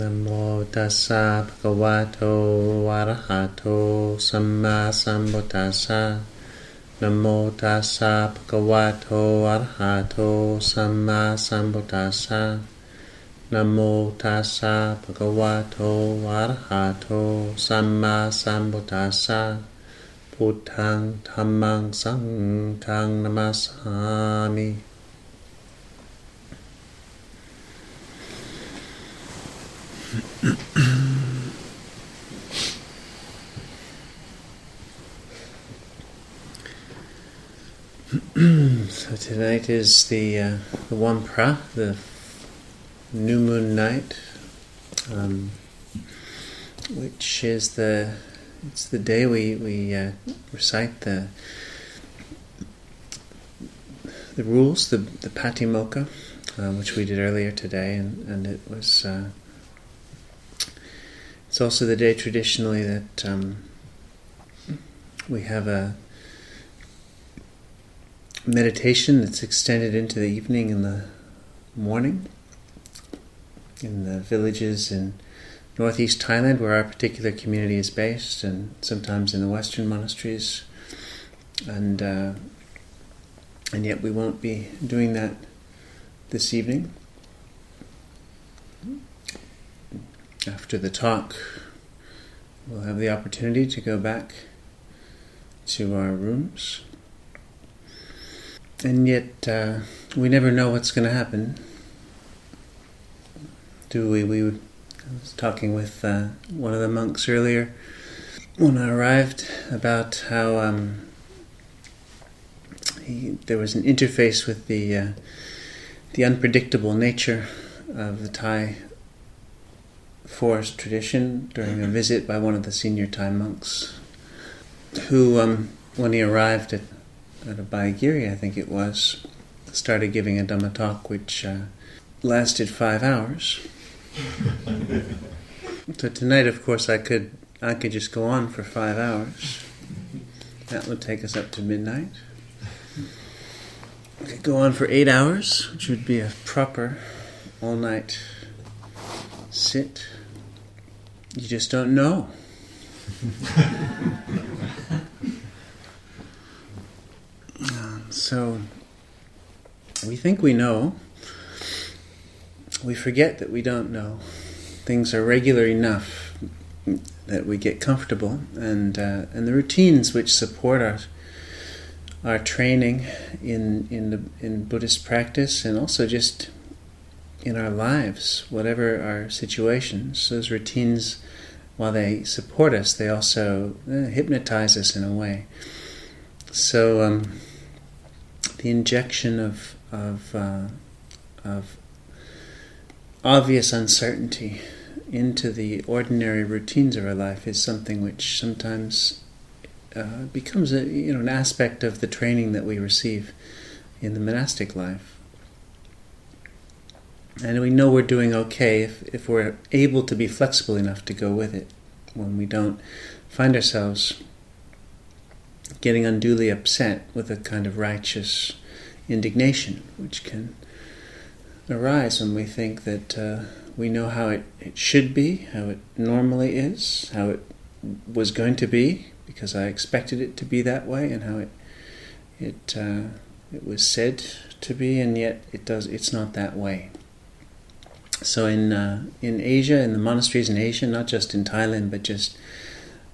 นโมตัสสะภะคะวะโตอะระหะโตสัมมาสัมพุทธัสสะนโมตัสสะภะคะวะโตอะระหะโตสัมมาสัมพุทธัสสะนโมตัสสะภะคะวะโตอะระหะโตสัมมาสัมพุทธัสสะพุทธังธัมมังสังฆังนามาสามิ tonight is the uh, the Wan Phra, the new moon night, um, which is the it's the day we we uh, recite the the rules, the the Patimokkha, uh, which we did earlier today, and and it was. Uh, it's also the day traditionally that um, we have a meditation that's extended into the evening and the morning in the villages in northeast Thailand, where our particular community is based, and sometimes in the Western monasteries, and uh, and yet we won't be doing that this evening. After the talk, we'll have the opportunity to go back to our rooms. And yet, uh, we never know what's going to happen. Do we? We I was talking with uh, one of the monks earlier when I arrived about how um, he, there was an interface with the uh, the unpredictable nature of the Thai forest tradition during a visit by one of the senior Thai monks, who, um, when he arrived at, at Abhayagiri, I think it was, started giving a Dhamma talk which uh, lasted five hours. so tonight, of course, I could I could just go on for five hours. That would take us up to midnight. I could go on for eight hours, which would be a proper all night sit. You just don't know. Um, so we think we know. We forget that we don't know. Things are regular enough that we get comfortable, and uh, and the routines which support our our training in in the, in Buddhist practice, and also just in our lives, whatever our situations, those routines, while they support us, they also uh, hypnotize us in a way. So um, the injection of of uh, of obvious uncertainty into the ordinary routines of our life is something which sometimes uh, becomes a you know an aspect of the training that we receive in the monastic life. And we know we're doing okay if, if we're able to be flexible enough to go with it. When we don't find ourselves getting unduly upset with a kind of righteous indignation, which can arise when we think that uh, we know how it, it should be, how it normally is, how it was going to be, because I expected it to be that way, and how it it uh, it was said to be, and yet it does. It's not that way. So in uh, in Asia, in the monasteries in Asia, not just in Thailand, but just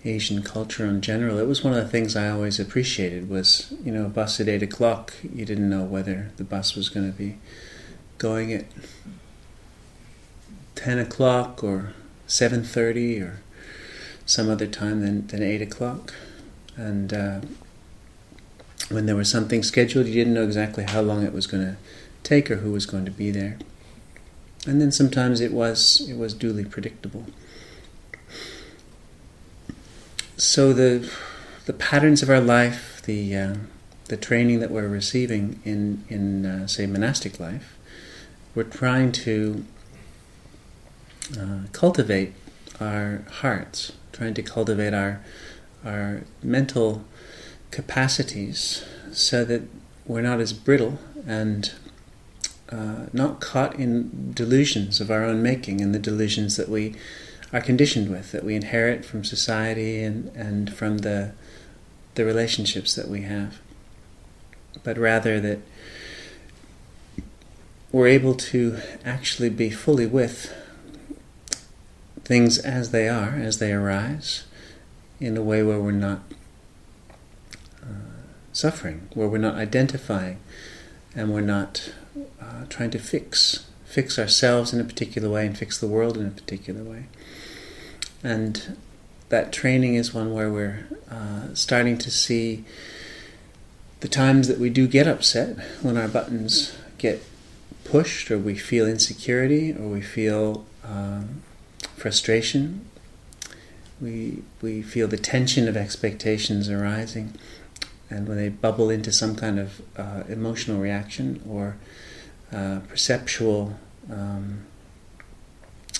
Asian culture in general, it was one of the things I always appreciated. Was you know, a bus at eight o'clock, you didn't know whether the bus was going to be going at ten o'clock or seven thirty or some other time than than eight o'clock, and uh, when there was something scheduled, you didn't know exactly how long it was going to take or who was going to be there and then sometimes it was it was duly predictable. So the the patterns of our life, the uh, the training that we're receiving in in uh, say monastic life, we're trying to uh, cultivate our hearts, trying to cultivate our our mental capacities so that we're not as brittle and uh, not caught in delusions of our own making and the delusions that we are conditioned with, that we inherit from society and, and from the, the relationships that we have. But rather that we're able to actually be fully with things as they are, as they arise, in a way where we're not uh, suffering, where we're not identifying, and we're not uh, trying to fix fix ourselves in a particular way and fix the world in a particular way. And that training is one where we're uh, starting to see the times that we do get upset when our buttons get pushed, or we feel insecurity, or we feel um, frustration. We we feel the tension of expectations arising, and when they bubble into some kind of uh, emotional reaction or uh, perceptual um,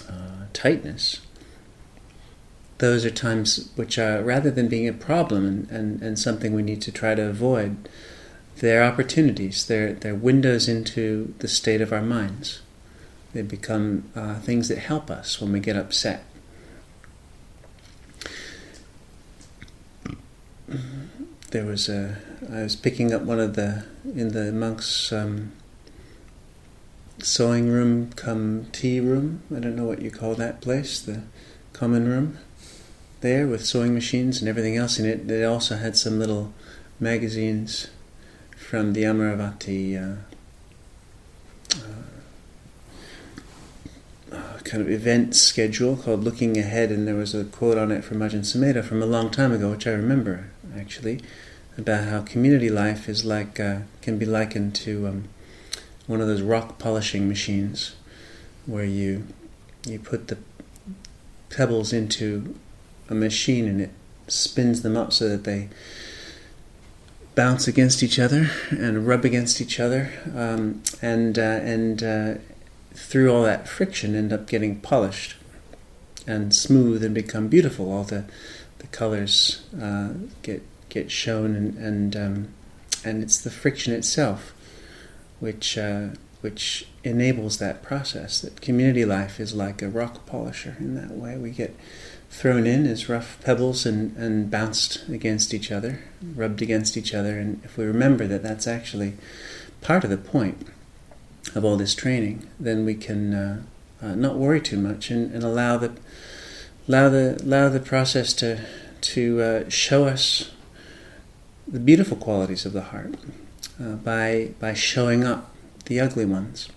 uh, tightness, those are times which are, rather than being a problem and, and, and something we need to try to avoid, they're opportunities, they're, they're windows into the state of our minds. They become uh, things that help us when we get upset. There was a. I was picking up one of the in the monks' um, sewing room, come tea room. I don't know what you call that place, the common room. There with sewing machines and everything else in it. They also had some little magazines from the Amaravati uh, uh, kind of event schedule called Looking Ahead, and there was a quote on it from Ajahn Sumedho from a long time ago, which I remember actually, about how community life is like uh, can be likened to um, one of those rock polishing machines, where you you put the pebbles into a machine and it spins them up so that they bounce against each other and rub against each other, um, and uh, and uh, through all that friction, end up getting polished and smooth and become beautiful. All the the colors uh, get get shown, and and um, and it's the friction itself which uh, which enables that process. That community life is like a rock polisher in that way. We get thrown in as rough pebbles and, and bounced against each other, rubbed against each other. And if we remember that that's actually part of the point of all this training, then we can uh, uh, not worry too much and, and, allow the allow the allow the process to to uh, show us the beautiful qualities of the heart uh, by by showing up the ugly ones.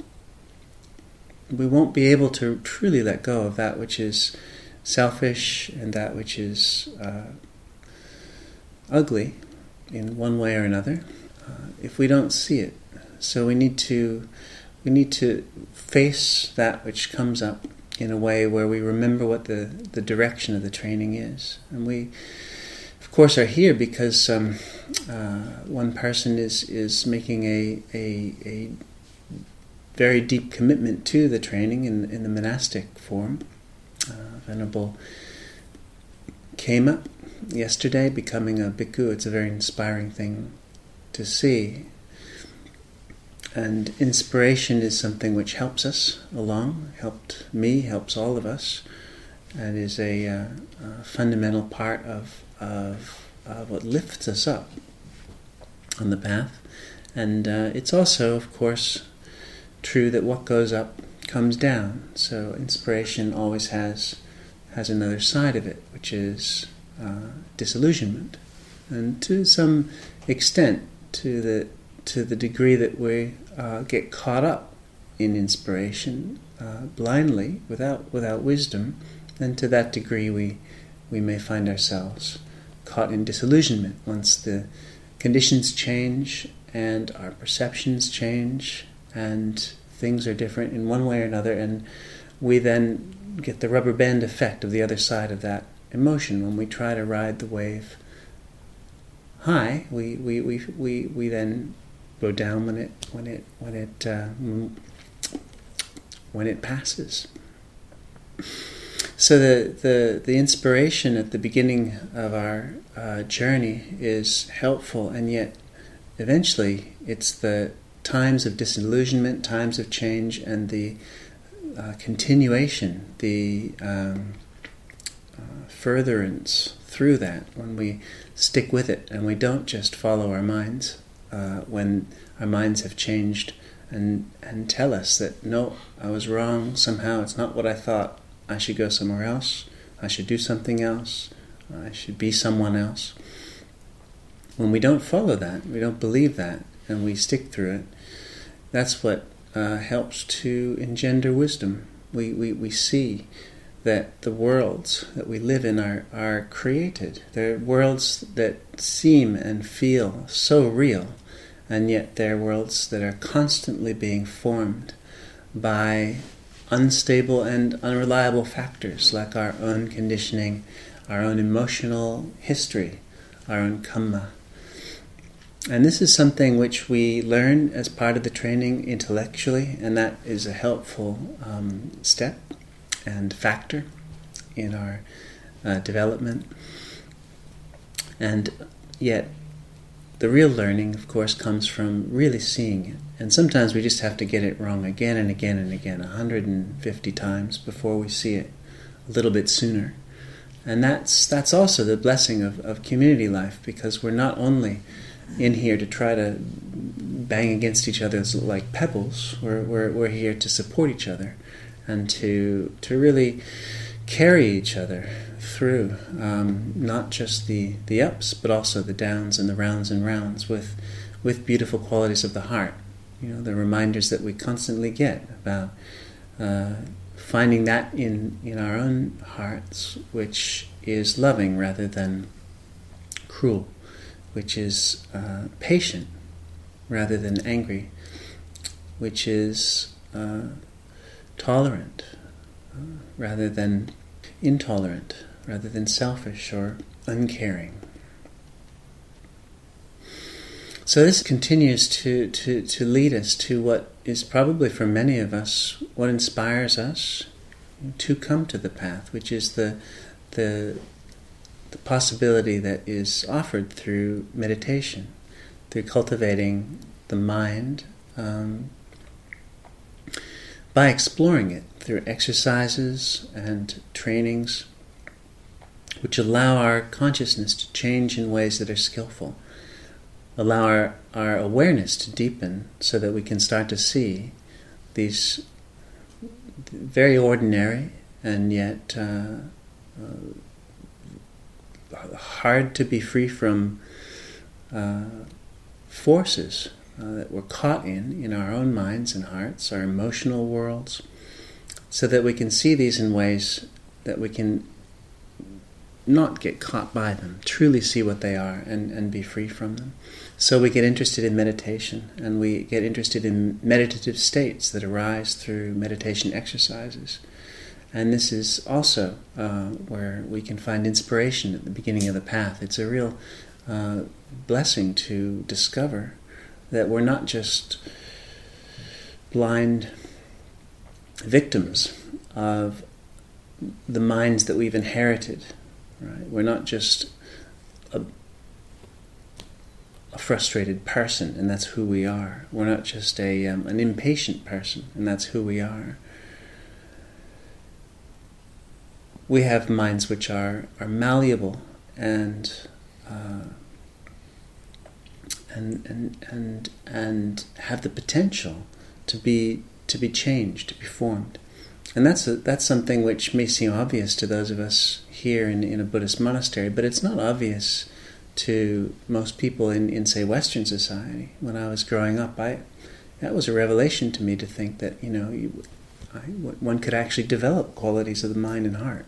We won't be able to truly let go of that which is selfish and that which is uh, ugly in one way or another uh, if we don't see it. So we need to we need to face that which comes up in a way where we remember what the, the direction of the training is. And we, of course, are here because um, uh, one person is, is making a, a, a very deep commitment to the training in, in the monastic form. Uh, Venerable came up yesterday becoming a bhikkhu. It's a very inspiring thing to see. And inspiration is something which helps us along, helped me, helps all of us, and is a, uh, a fundamental part of, of, of, what lifts us up on the path. And uh, it's also, of course, true that what goes up comes down. So inspiration always has has another side of it, which is uh, disillusionment, and to some extent, to the to the degree that we uh, get caught up in inspiration uh, blindly, without without wisdom, then to that degree we we may find ourselves caught in disillusionment once the conditions change and our perceptions change and things are different in one way or another, and we then get the rubber band effect of the other side of that emotion when we try to ride the wave high. We we, we, we, we then go down when it when it when it uh, when it passes. So the, the, the inspiration at the beginning of our uh, journey is helpful, and yet eventually it's the times of disillusionment, times of change, and the uh, continuation, the um, uh, furtherance through that when we stick with it and we don't just follow our minds uh, when our minds have changed and and tell us that no, I was wrong. Somehow it's not what I thought. I should go somewhere else. I should do something else. I should be someone else. When we don't follow that, we don't believe that, and we stick through it, that's what uh, helps to engender wisdom. We, we, we see that the worlds that we live in are, are created. They're worlds that seem and feel so real, and yet they're worlds that are constantly being formed by unstable and unreliable factors like our own conditioning, our own emotional history, our own karma. And this is something which we learn as part of the training intellectually, and that is a helpful um, step and factor in our uh, development. And yet, the real learning, of course, comes from really seeing it. And sometimes we just have to get it wrong again and again and again, 150 times before we see it a little bit sooner. And that's, that's also the blessing of, of community life because we're not only in here to try to bang against each other like pebbles. We're, we're, we're here to support each other and to, to really carry each other through um, not just the, the ups, but also the downs and the rounds and rounds with, with beautiful qualities of the heart. You know, the reminders that we constantly get about uh, finding that in, in our own hearts, which is loving rather than cruel which is uh, patient rather than angry, which is uh, tolerant uh, rather than intolerant, rather than selfish or uncaring. So this continues to, to, to lead us to what is probably for many of us what inspires us to come to the path, which is the the the possibility that is offered through meditation, through cultivating the mind um, by exploring it through exercises and trainings which allow our consciousness to change in ways that are skillful, allow our, our awareness to deepen so that we can start to see these very ordinary and yet uh, uh, hard to be free from uh, forces uh, that we're caught in, in our own minds and hearts, our emotional worlds, so that we can see these in ways that we can not get caught by them, truly see what they are and, and be free from them. So we get interested in meditation and we get interested in meditative states that arise through meditation exercises. And this is also uh, where we can find inspiration at the beginning of the path. It's a real uh, blessing to discover that we're not just blind victims of the minds that we've inherited. Right? We're not just a, a, frustrated person, and that's who we are. We're not just a um, an impatient person, and that's who we are. we have minds which are, are malleable and, uh, and, and, and, and have the potential to be, to be changed, to be formed. And that's, a, that's something which may seem obvious to those of us here in, in a Buddhist monastery, but it's not obvious to most people in, in say, Western society. When I was growing up, I, that was a revelation to me to think that, you know, you, I, one could actually develop qualities of the mind and heart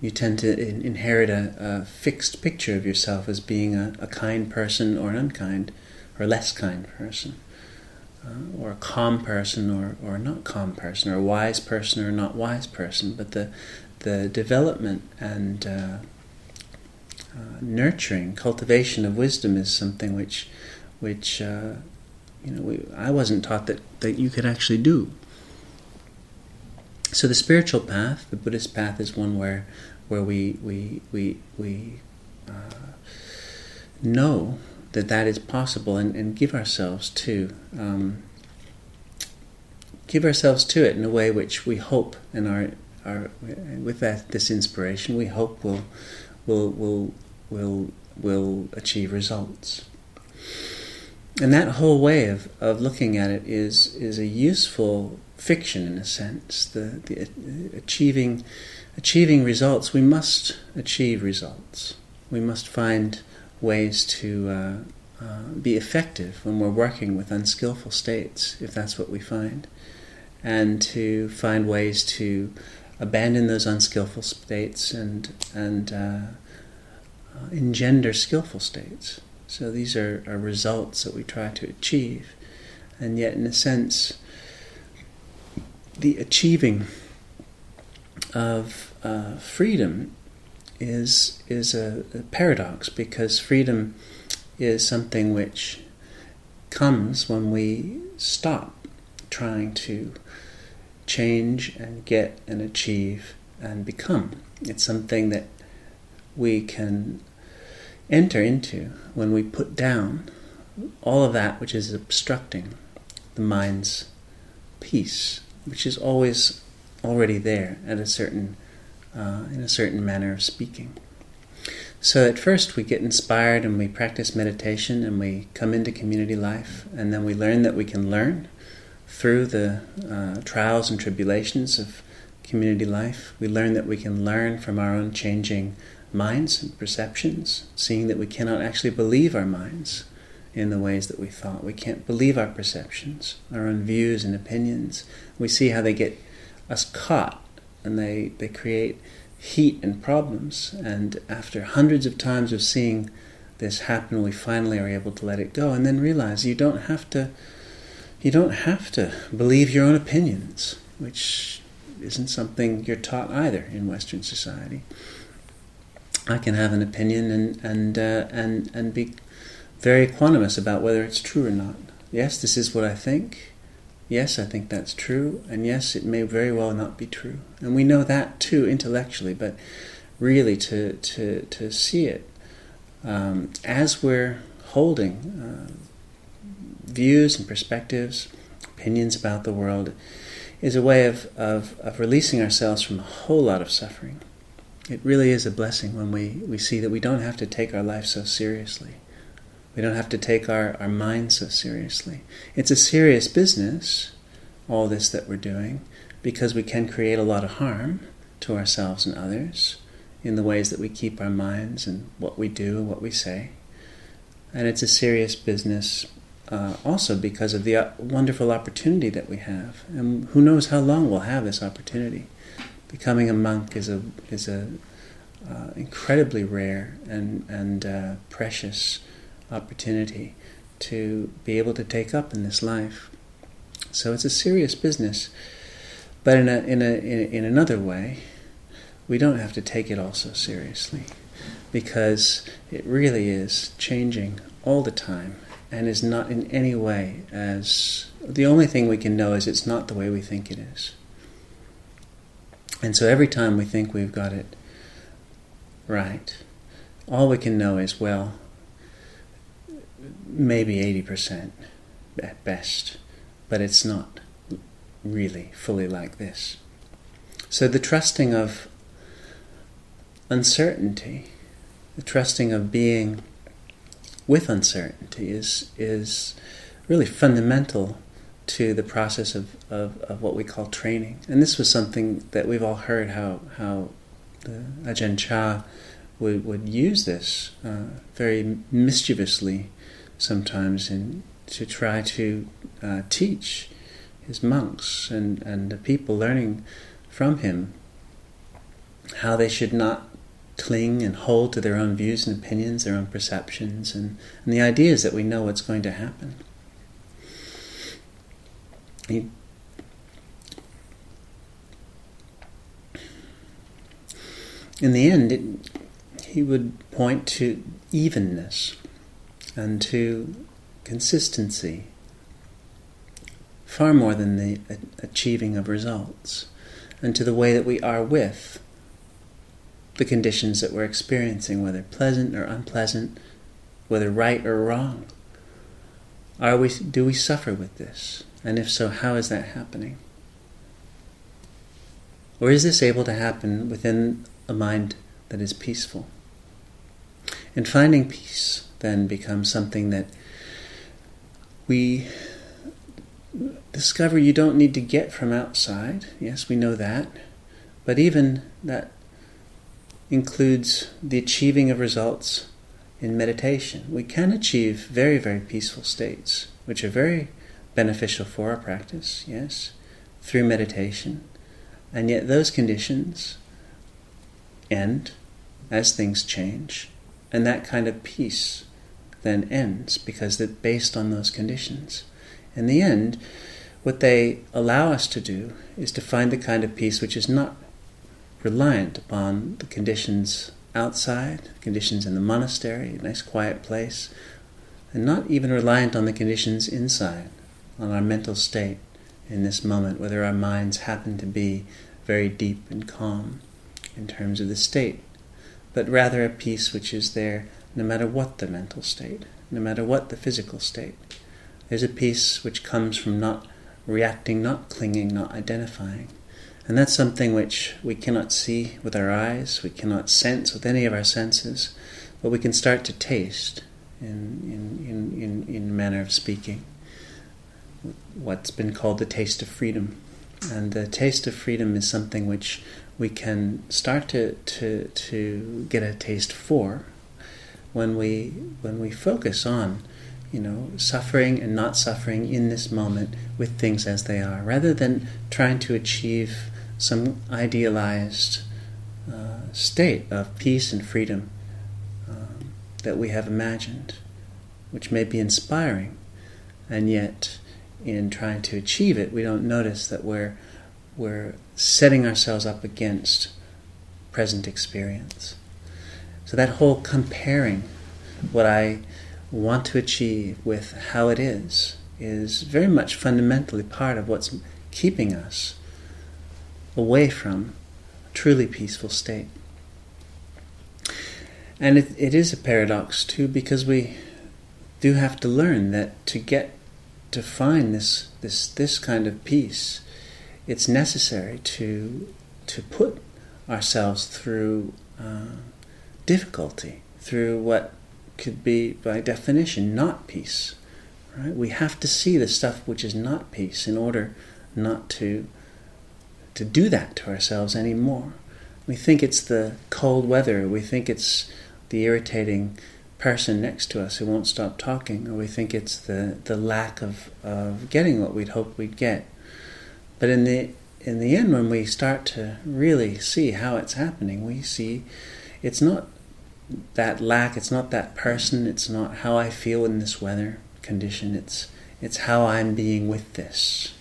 you tend to in- inherit a, a, fixed picture of yourself as being a, a, kind person or an unkind or less kind person, uh, or a calm person or, or not calm person, or a wise person or not wise person. But the, the development and uh, uh, nurturing, cultivation of wisdom is something which, which uh, you know, we, I wasn't taught that, that you could actually do. So the spiritual path, the Buddhist path, is one where where we we we we uh, know that that is possible and, and give ourselves to um, give ourselves to it in a way which we hope and our our with that this inspiration we hope will will will will will achieve results. And that whole way of, of looking at it is is a useful fiction in a sense. The, the achieving achieving results, we must achieve results. We must find ways to uh, uh, be effective when we're working with unskillful states, if that's what we find, and to find ways to abandon those unskillful states and and uh, uh, engender skillful states. So these are, are results that we try to achieve. And yet, in a sense, the achieving of uh, freedom is, is a, a paradox because freedom is something which comes when we stop trying to change and get and achieve and become. It's something that we can enter into when we put down all of that which is obstructing the mind's peace, which is always already there at a certain uh, in a certain manner of speaking. So at first we get inspired and we practice meditation and we come into community life and then we learn that we can learn through the uh, trials and tribulations of community life. We learn that we can learn from our own changing minds and perceptions, seeing that we cannot actually believe our minds in the ways that we thought. We can't believe our perceptions, our own views and opinions. We see how they get us caught and they, they create heat and problems. And after hundreds of times of seeing this happen, we finally are able to let it go and then realize you don't have to you don't have to believe your own opinions, which isn't something you're taught either in Western society. I can have an opinion and and uh, and and be very equanimous about whether it's true or not. Yes, this is what I think. Yes, I think that's true, and yes, it may very well not be true. And we know that too intellectually, but really to to to see it um, as we're holding uh, views and perspectives, opinions about the world, is a way of, of, of releasing ourselves from a whole lot of suffering. It really is a blessing when we, we see that we don't have to take our life so seriously. We don't have to take our, our mind so seriously. It's a serious business, all this that we're doing, because we can create a lot of harm to ourselves and others in the ways that we keep our minds and what we do and what we say. And it's a serious business uh, also because of the uh, wonderful opportunity that we have. And who knows how long we'll have this opportunity becoming a monk is a is a uh, incredibly rare and and uh, precious opportunity to be able to take up in this life. So it's a serious business, but in a in a in, another way, we don't have to take it all so seriously, because it really is changing all the time and is not in any way as the only thing we can know is it's not the way we think it is. And so every time we think we've got it right, all we can know is, well, maybe 80% at best, but it's not really fully like this. So the trusting of uncertainty, the trusting of being with uncertainty is, is really fundamental to the process of, of, of, what we call training. And this was something that we've all heard how, how the Ajahn Chah would, would use this uh, very mischievously sometimes in, to try to uh, teach his monks and, and the people learning from him how they should not cling and hold to their own views and opinions, their own perceptions, and, and the ideas that we know what's going to happen. He in the end, it, he would point to evenness and to consistency far more than the achieving of results, and to the way that we are with the conditions that we're experiencing, whether pleasant or unpleasant, whether right or wrong? Are we, do we suffer with this? And if so, how is that happening? Or is this able to happen within a mind that is peaceful? And finding peace then becomes something that we discover you don't need to get from outside. Yes, we know that. But even that includes the achieving of results in meditation. We can achieve very, very peaceful states, which are very beneficial for our practice, yes, through meditation. And yet those conditions end as things change. And that kind of peace then ends because it's based on those conditions. In the end, what they allow us to do is to find the kind of peace which is not reliant upon the conditions outside, conditions in the monastery, a nice quiet place, and not even reliant on the conditions inside, on our mental state in this moment, whether our minds happen to be very deep and calm in terms of the state, but rather a peace which is there no matter what the mental state, no matter what the physical state. There's a peace which comes from not reacting, not clinging, not identifying. And that's something which we cannot see with our eyes, we cannot sense with any of our senses, but we can start to taste in, in, in, in, in manner of speaking. What's been called the taste of freedom. And the taste of freedom is something which we can start to, to, to get a taste for when we, when we focus on you know, suffering and not suffering in this moment with things as they are, rather than trying to achieve some idealized uh, state of peace and freedom um, that we have imagined, which may be inspiring, and yet in trying to achieve it, we don't notice that we're we're setting ourselves up against present experience. So that whole comparing what I want to achieve with how it is is very much fundamentally part of what's keeping us away from a truly peaceful state. And it, it is a paradox too because we do have to learn that to get to find this this this kind of peace, it's necessary to to put ourselves through uh, difficulty, through what could be, by definition, not peace. Right? We have to see the stuff which is not peace in order not to to do that to ourselves anymore. We think it's the cold weather. We think it's the irritating person next to us who won't stop talking, or we think it's the, the lack of, of getting what we'd hoped we'd get. But in the in the end, when we start to really see how it's happening, we see it's not that lack, it's not that person, it's not how I feel in this weather condition, it's, it's how I'm being with this,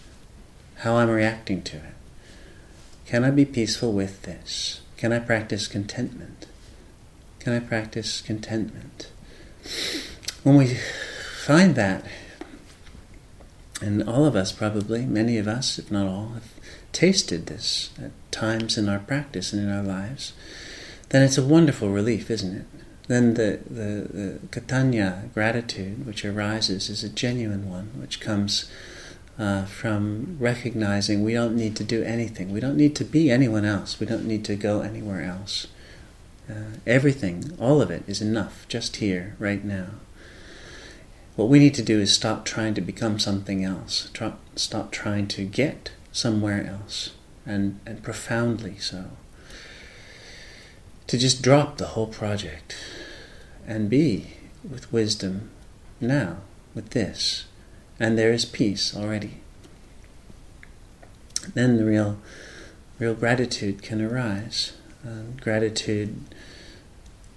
how I'm reacting to it. Can I be peaceful with this? Can I practice contentment? Can I practice contentment? When we find that, and all of us probably, many of us, if not all, have tasted this at times in our practice and in our lives, then it's a wonderful relief, isn't it? Then the, the, the kritanya, gratitude, which arises, is a genuine one, which comes uh, from recognizing we don't need to do anything. We don't need to be anyone else. We don't need to go anywhere else. Uh, everything, all of it, is enough just here, right now. What we need to do is stop trying to become something else, Try, stop trying to get somewhere else, and, and profoundly so to just drop the whole project and be with wisdom now, with this. And there is peace already. Then the real, real gratitude can arise. Uh, gratitude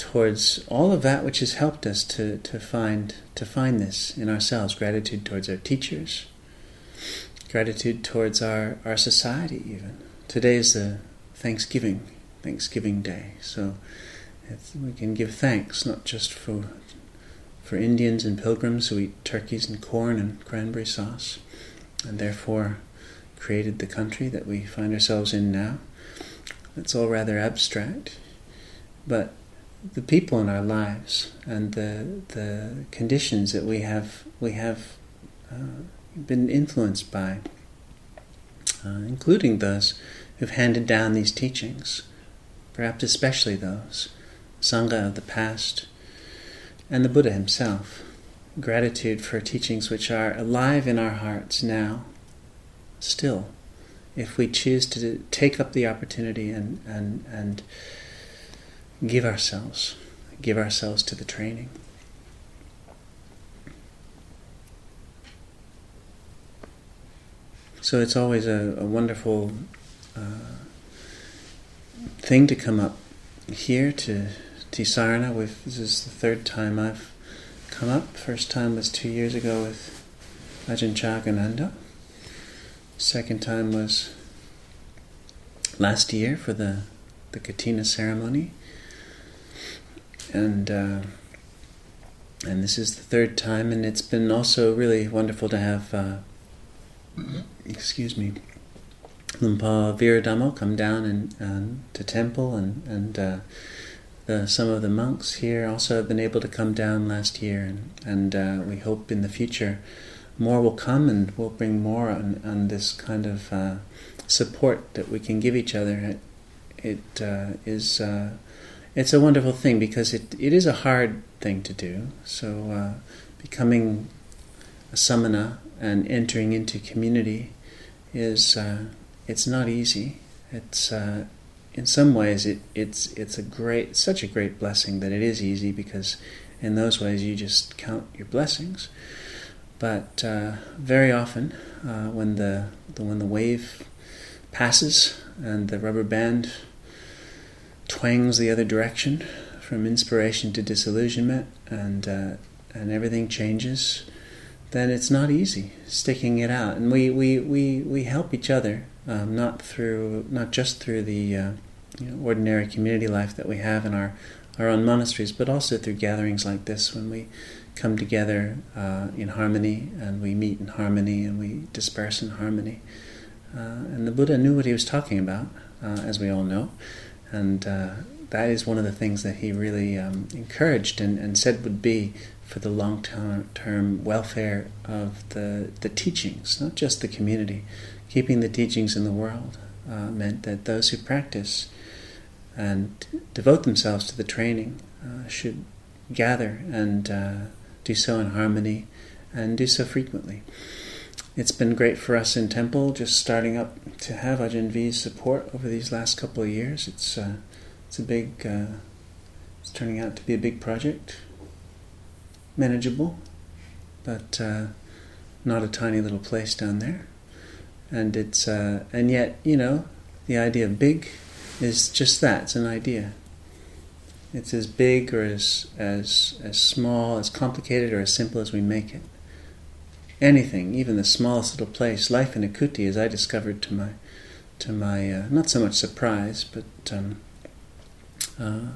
towards all of that which has helped us to, to find to find this in ourselves. Gratitude towards our teachers. Gratitude towards our, our society even. Today is the Thanksgiving Thanksgiving Day. So we can give thanks not just for for Indians and pilgrims who eat turkeys and corn and cranberry sauce, and therefore created the country that we find ourselves in now. That's all rather abstract, but the people in our lives and the the conditions that we have we have uh, been influenced by, uh, including those who've handed down these teachings, perhaps especially those sangha of the past, and the Buddha himself. Gratitude for teachings which are alive in our hearts now, still, if we choose to take up the opportunity and and and give ourselves, give ourselves to the training. So it's always a, a wonderful uh, thing to come up here to Tisarana. With this is the third time I've come up. First time was two years ago with Ajahn Caganando. Second time was last year for the the Kathina ceremony and uh, and this is the third time, and it's been also really wonderful to have, uh, excuse me, Luang Por Viradhammo come down and, and to temple, and and uh, the, some of the monks here also have been able to come down last year, and and uh, we hope in the future more will come, and we'll bring more on, on this kind of uh, support that we can give each other. It, it uh, is it's a wonderful thing because it, it is a hard thing to do. So, uh, becoming a samana and entering into community is uh, it's not easy. It's uh, in some ways it, it's it's a great such a great blessing that it is easy because in those ways you just count your blessings. But uh, very often uh, when the, the when the wave passes and the rubber band twangs the other direction from inspiration to disillusionment and uh, and everything changes, then it's not easy sticking it out. And we we, we, we help each other, um, not through not just through the uh, you know, ordinary community life that we have in our our own monasteries, but also through gatherings like this when we come together uh, in harmony and we meet in harmony and we disperse in harmony. Uh, and the Buddha knew what he was talking about, uh, as we all know and uh, that is one of the things that he really um, encouraged and, and, said would be for the long term welfare of the, the teachings, not just the community. Keeping the teachings in the world uh, meant that those who practice and devote themselves to the training uh, should gather and uh, do so in harmony and do so frequently. It's been great for us in Temple, just starting up to have Ajahn V's support over these last couple of years. It's uh, it's a big, uh, it's turning out to be a big project, manageable, but uh, not a tiny little place down there. And it's uh, and yet you know the idea of big is just that. It's an idea. It's as big or as as as small, as complicated or as simple as we make it anything, even the smallest little place, life in a kuti, as I discovered to my, to my uh, not so much surprise, but um, uh,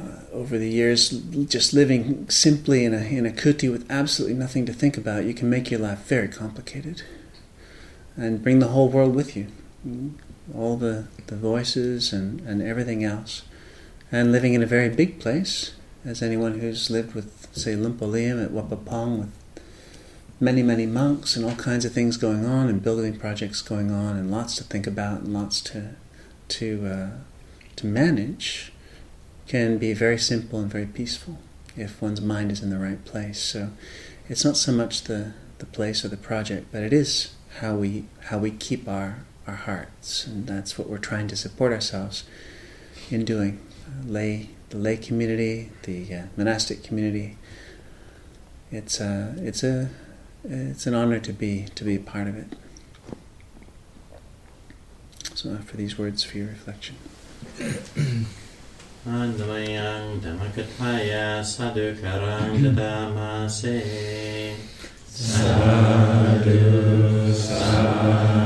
uh, over the years, just living simply in a in a kuti with absolutely nothing to think about, you can make your life very complicated, and bring the whole world with you, all the the voices and and everything else, and living in a very big place, as anyone who's lived with say Luang Por Liam at Wat Pah Pong with many, many monks and all kinds of things going on and building projects going on and lots to think about and lots to to uh, to manage can be very simple and very peaceful if one's mind is in the right place. So it's not so much the, the place or the project, but it is how we how we keep our, our hearts, and that's what we're trying to support ourselves in doing. Uh, lay the lay community, the uh, monastic community. It's a it's a it's an honor to be to be a part of it. So for these words for your reflection. Andamayang Dhammakatmaya Sadhukarang Dadamase Sadhu Sadhu